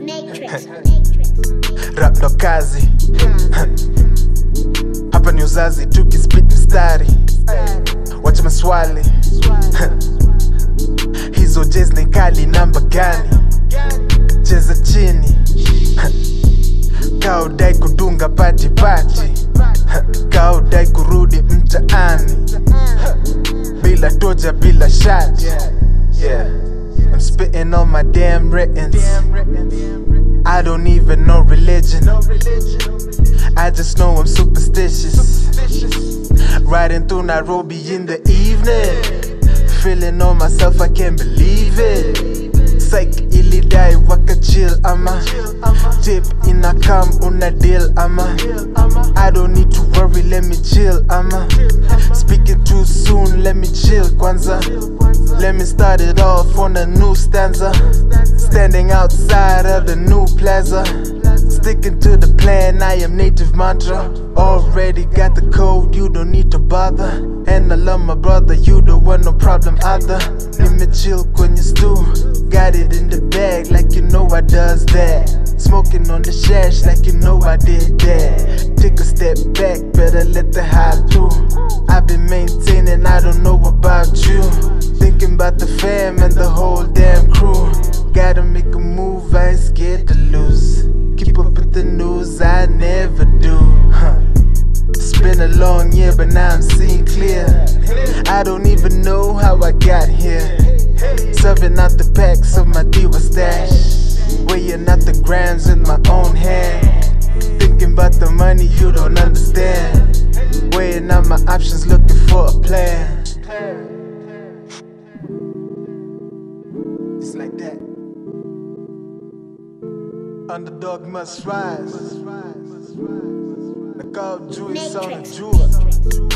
Matrix. rap ndo kazi. Hapa ni uzazi tukispit mstari. Wacha maswali. Hizo jez ni kali namba gani? Cheza chini. Kaudai kudunga patipati kaudai kurudi mtaani. Bila toja bila shati yeah. Spitting on my damn writtens I don't even know religion. I just know I'm superstitious. Riding through Nairobi in the evening. Feeling on myself, I can't believe it. Psych ilidai waka chill ama Dip in a cam una deal ama I don't need to worry, let me chill ama Speaking too soon, let me chill kwanza Let me start it off on a new stanza. Standing outside of the new plaza. Sticking to the plan, I am native mantra. Already got the code, you don't need to bother. And I love my brother, you don't want no problem either. Let me chill kwenye stew. Got it in the bag like you know I does that. Smoking on the shash like you know I did that. Take a step back, better let the high through. I've been maintaining, I don't know about you Thinking about the fam and the whole damn crew Gotta make a move, I ain't scared to lose Keep up with the news, I never do huh. It's been a long year, but now I'm seeing clear. I don't even know how I got here. Serving out the packs of my diva stash. Weighing out the grams in my own hand. Thinking about the money you don't understand. Weighing out my options, looking for a plan. It's like that. Underdog must rise. Like all Jewish on the. Jew.